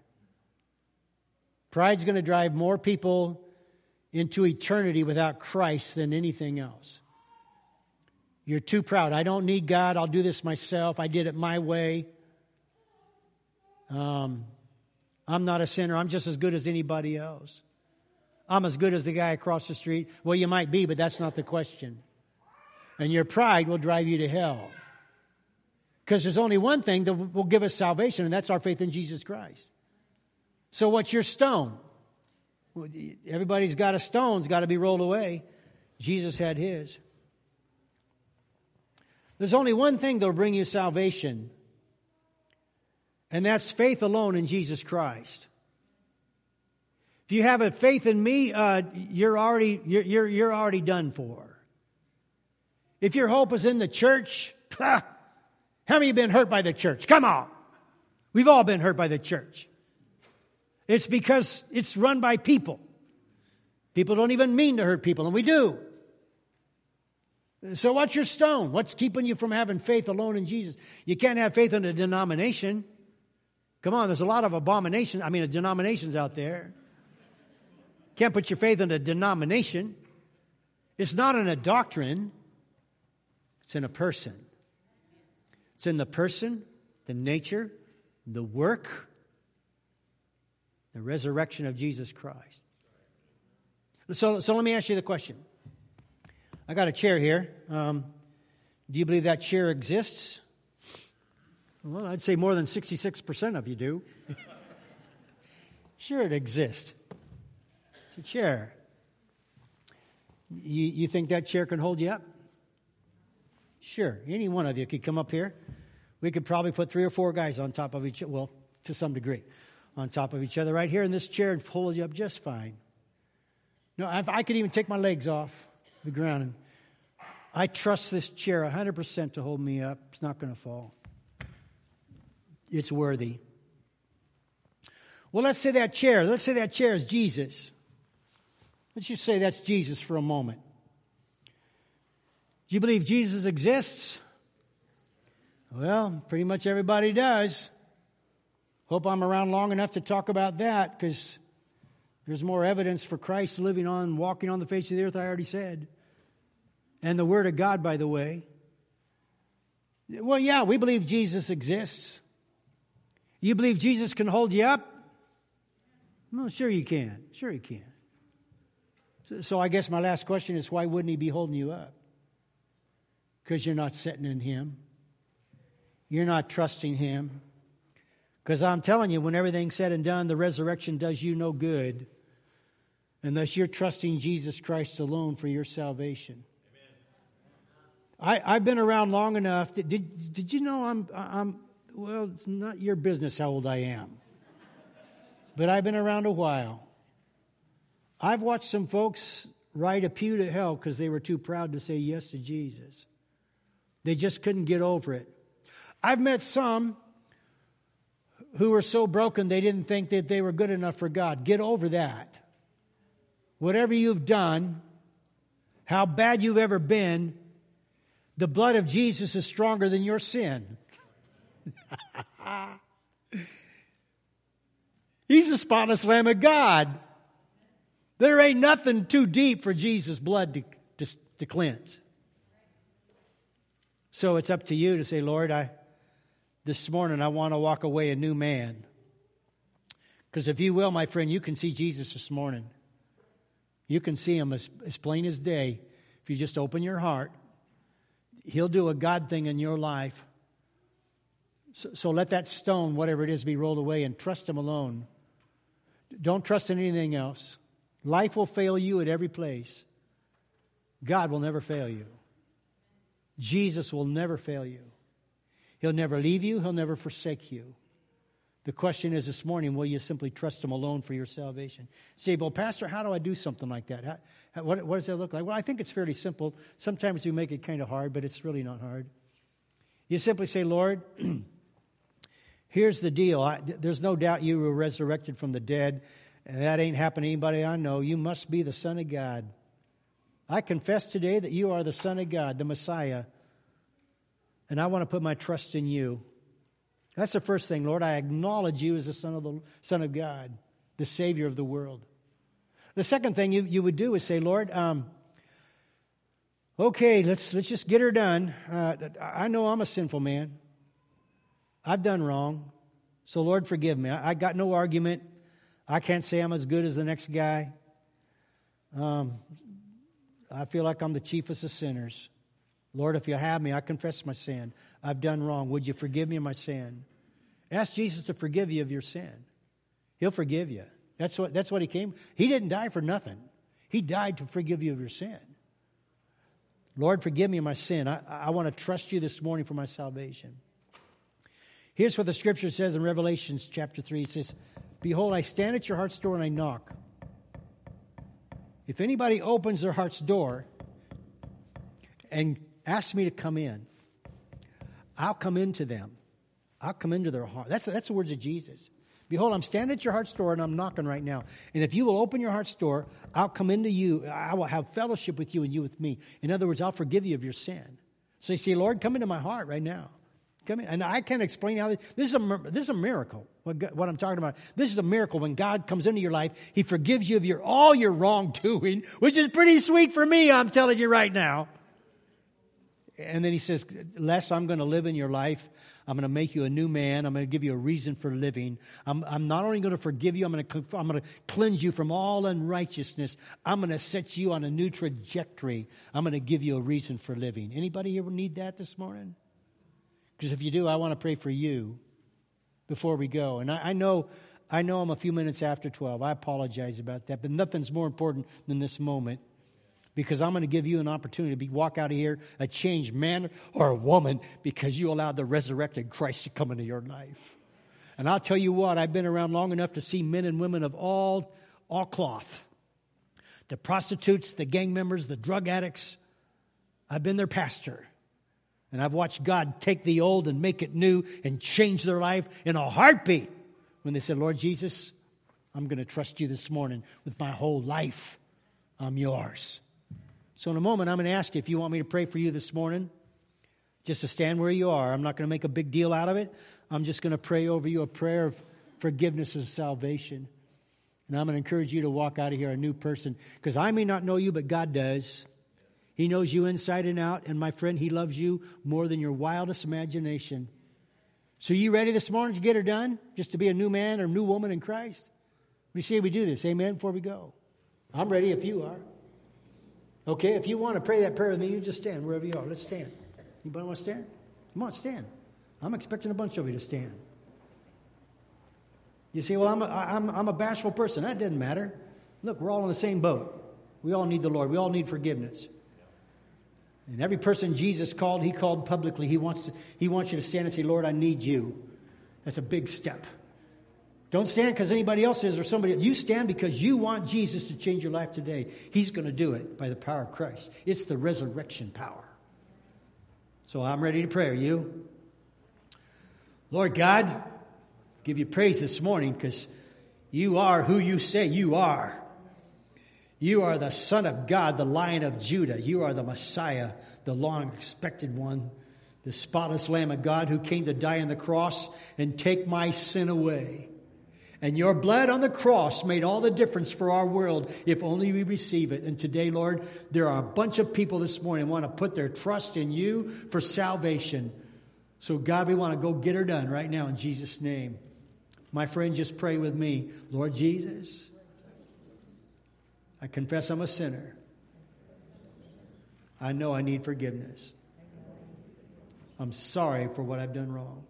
Pride's going to drive more people into eternity without Christ than anything else. You're too proud. I don't need God. I'll do this myself. I did it my way. Um, I'm not a sinner. I'm just as good as anybody else. I'm as good as the guy across the street. Well, you might be, but that's not the question. And your pride will drive you to hell. Because there's only one thing that will give us salvation, and that's our faith in Jesus Christ. So, what's your stone? Everybody's got a stone, it's got to be rolled away. Jesus had his. There's only one thing that'll bring you salvation, and that's faith alone in Jesus Christ. If you have a faith in me, uh, you're already you're, you're, you're already done for. If your hope is in the church, How many have been hurt by the church? Come on. We've all been hurt by the church. It's because it's run by people. People don't even mean to hurt people, and we do. So, what's your stone? What's keeping you from having faith alone in Jesus? You can't have faith in a denomination. Come on, there's a lot of abominations, I mean, denominations out there. Can't put your faith in a denomination. It's not in a doctrine, it's in a person. It's in the person, the nature, the work, the resurrection of Jesus Christ. So, so let me ask you the question. I got a chair here. Um, do you believe that chair exists? Well, I'd say more than 66% of you do. sure, it exists. It's a chair. You, you think that chair can hold you up? Sure, any one of you could come up here. We could probably put three or four guys on top of each well, to some degree, on top of each other right here in this chair and hold you up just fine. No, I could even take my legs off the ground. And I trust this chair 100% to hold me up. It's not going to fall. It's worthy. Well, let's say that chair, let's say that chair is Jesus. Let's just say that's Jesus for a moment. Do you believe Jesus exists? Well, pretty much everybody does. Hope I'm around long enough to talk about that because there's more evidence for Christ living on, walking on the face of the earth, I already said. And the Word of God, by the way. Well, yeah, we believe Jesus exists. You believe Jesus can hold you up? Well, sure you can. Sure he can. So, so I guess my last question is why wouldn't he be holding you up? because you're not sitting in Him. You're not trusting Him. Because I'm telling you, when everything's said and done, the resurrection does you no good unless you're trusting Jesus Christ alone for your salvation. I, have been around long enough. Did, did, you know I'm, I'm, Well, it's not your business how old I am. But I've been around a while. I've watched some folks ride a pew to hell because they were too proud to say yes to Jesus. They just couldn't get over it. I've met some who were so broken they didn't think that they were good enough for God. Get over that. Whatever you've done, how bad you've ever been, the blood of Jesus is stronger than your sin. He's the spotless Lamb of God. There ain't nothing too deep for Jesus' blood to, to, to cleanse. So it's up to you to say, Lord, I, this morning I want to walk away a new man. Because if you will, my friend, you can see Jesus this morning. You can see him as, as plain as day if you just open your heart. He'll do a God thing in your life. So, so let that stone, whatever it is, be rolled away and trust him alone. Don't trust in anything else. Life will fail you at every place. God will never fail you. Jesus will never fail you. He'll never leave you, He'll never forsake you. The question is this morning will you simply trust Him alone for your salvation? Say, well, Pastor, how do I do something like that? How, how, what, what does that look like? Well, I think it's fairly simple. Sometimes we make it kind of hard, but it's really not hard. You simply say, Lord, here's the deal. I, there's no doubt you were resurrected from the dead. That ain't happened to anybody I know. You must be the Son of God. I confess today that you are the Son of God, the Messiah, and I want to put my trust in you. That's the first thing, Lord. I acknowledge you as the Son of the Son of God, the Savior of the world. The second thing you, you would do is say, Lord, um, okay, let's let's just get her done. Uh, I know I'm a sinful man. I've done wrong, so Lord, forgive me. I, I got no argument. I can't say I'm as good as the next guy. Um, I feel like I'm the chiefest of sinners. Lord, if you have me, I confess my sin. I've done wrong. Would you forgive me of my sin? Ask Jesus to forgive you of your sin. He'll forgive you. That's what, that's what he came. He didn't die for nothing. He died to forgive you of your sin. Lord, forgive me of my sin. I, I want to trust you this morning for my salvation. Here's what the scripture says in Revelations chapter 3. It says, Behold, I stand at your heart's door and I knock. If anybody opens their heart's door and asks me to come in, I'll come into them. I'll come into their heart. That's, that's the words of Jesus. Behold, I'm standing at your heart's door and I'm knocking right now. And if you will open your heart's door, I'll come into you. I will have fellowship with you and you with me. In other words, I'll forgive you of your sin. So you say, Lord, come into my heart right now. Come in. And I can't explain how this, is a, this is a miracle. What, what I'm talking about. This is a miracle when God comes into your life. He forgives you of your, all your wrongdoing, which is pretty sweet for me, I'm telling you right now. And then he says, Les, I'm going to live in your life. I'm going to make you a new man. I'm going to give you a reason for living. I'm, I'm not only going to forgive you, I'm going to, I'm going to cleanse you from all unrighteousness. I'm going to set you on a new trajectory. I'm going to give you a reason for living. Anybody ever need that this morning? Because if you do, I want to pray for you before we go. And I, I, know, I know I'm a few minutes after 12. I apologize about that, but nothing's more important than this moment because I'm going to give you an opportunity to be, walk out of here a changed man or a woman because you allowed the resurrected Christ to come into your life. And I'll tell you what, I've been around long enough to see men and women of all, all cloth. The prostitutes, the gang members, the drug addicts. I've been their pastor. And I've watched God take the old and make it new and change their life in a heartbeat when they said, Lord Jesus, I'm going to trust you this morning with my whole life. I'm yours. So, in a moment, I'm going to ask you if you want me to pray for you this morning, just to stand where you are. I'm not going to make a big deal out of it. I'm just going to pray over you a prayer of forgiveness and salvation. And I'm going to encourage you to walk out of here a new person because I may not know you, but God does. He knows you inside and out. And my friend, He loves you more than your wildest imagination. So, you ready this morning to get her done? Just to be a new man or new woman in Christ? We say we do this. Amen. Before we go, I'm ready if you are. Okay, if you want to pray that prayer with me, you just stand wherever you are. Let's stand. Anybody want to stand? Come on, stand. I'm expecting a bunch of you to stand. You say, well, I'm a, I'm, I'm a bashful person. That doesn't matter. Look, we're all in the same boat. We all need the Lord. We all need forgiveness. And every person Jesus called, he called publicly. He wants, to, he wants you to stand and say, Lord, I need you. That's a big step. Don't stand because anybody else is or somebody. You stand because you want Jesus to change your life today. He's going to do it by the power of Christ. It's the resurrection power. So I'm ready to pray. Are you? Lord God, give you praise this morning because you are who you say you are. You are the Son of God, the Lion of Judah. You are the Messiah, the long expected one, the spotless Lamb of God who came to die on the cross and take my sin away. And your blood on the cross made all the difference for our world if only we receive it. And today, Lord, there are a bunch of people this morning want to put their trust in you for salvation. So, God, we want to go get her done right now in Jesus' name. My friend, just pray with me. Lord Jesus, I confess I'm a sinner. I know I need forgiveness. I'm sorry for what I've done wrong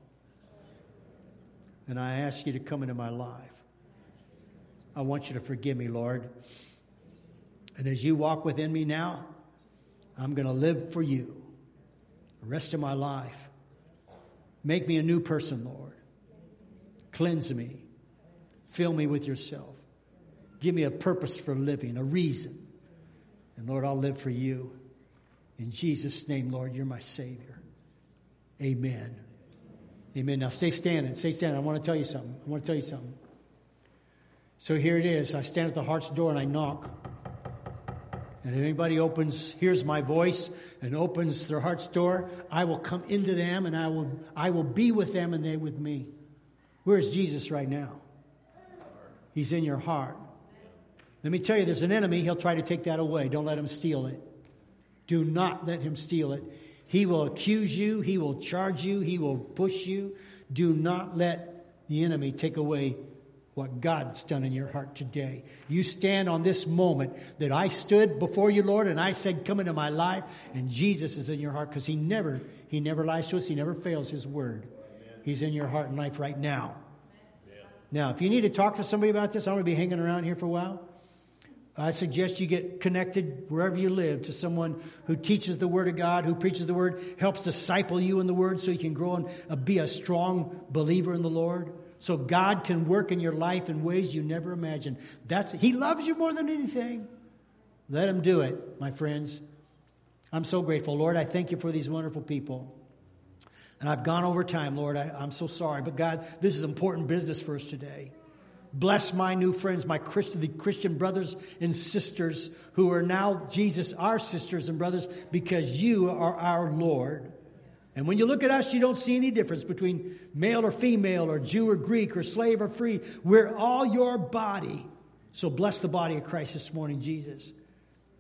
and I ask you to come into my life. I want you to forgive me, Lord. And as you walk within me now, I'm going to live for you the rest of my life. Make me a new person, Lord. Cleanse me. Fill me with yourself. Give me a purpose for living, a reason. And Lord, I'll live for you. In Jesus' name, Lord, you're my Savior. Amen. Amen. Now stay standing. Stay standing. I want to tell you something. I want to tell you something. So here it is. I stand at the heart's door and I knock. And if anybody opens, hears my voice and opens their heart's door, I will come into them and I will, I will be with them and they with me. Where's Jesus right now? He's in your heart. Let me tell you, there's an enemy. He'll try to take that away. Don't let him steal it. Do not let him steal it. He will accuse you. He will charge you. He will push you. Do not let the enemy take away what God's done in your heart today. You stand on this moment that I stood before you, Lord, and I said, come into my life, and Jesus is in your heart because he never, he never lies to us. He never fails his word. He's in your heart and life right now. Now, if you need to talk to somebody about this, I'm going to be hanging around here for a while. I suggest you get connected wherever you live to someone who teaches the Word of God, who preaches the Word, helps disciple you in the Word so you can grow and uh, be a strong believer in the Lord. So God can work in your life in ways you never imagined. That's, he loves you more than anything. Let Him do it, my friends. I'm so grateful. Lord, I thank you for these wonderful people. And I've gone over time, Lord. I, I'm so sorry. But God, this is important business for us today. Bless my new friends, my Christian, the Christian brothers and sisters who are now Jesus, our sisters and brothers, because you are our Lord. And when you look at us, you don't see any difference between male or female, or Jew or Greek, or slave or free. We're all your body. So bless the body of Christ this morning, Jesus.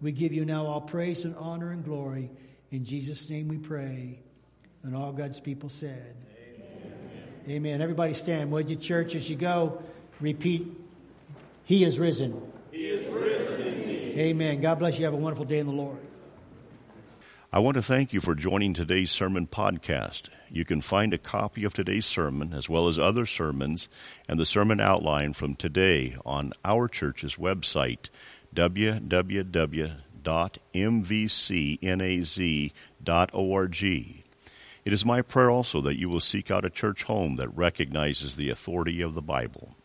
We give you now all praise and honor and glory. In Jesus' name we pray. And all God's people said, Amen. Amen. Everybody stand, would you, church, as you go? Repeat, He is risen. He is risen indeed. Amen. God bless you. Have a wonderful day in the Lord. I want to thank you for joining today's sermon podcast. You can find a copy of today's sermon, as well as other sermons, and the sermon outline from today on our church's website, www.mvcnaz.org. It is my prayer also that you will seek out a church home that recognizes the authority of the Bible.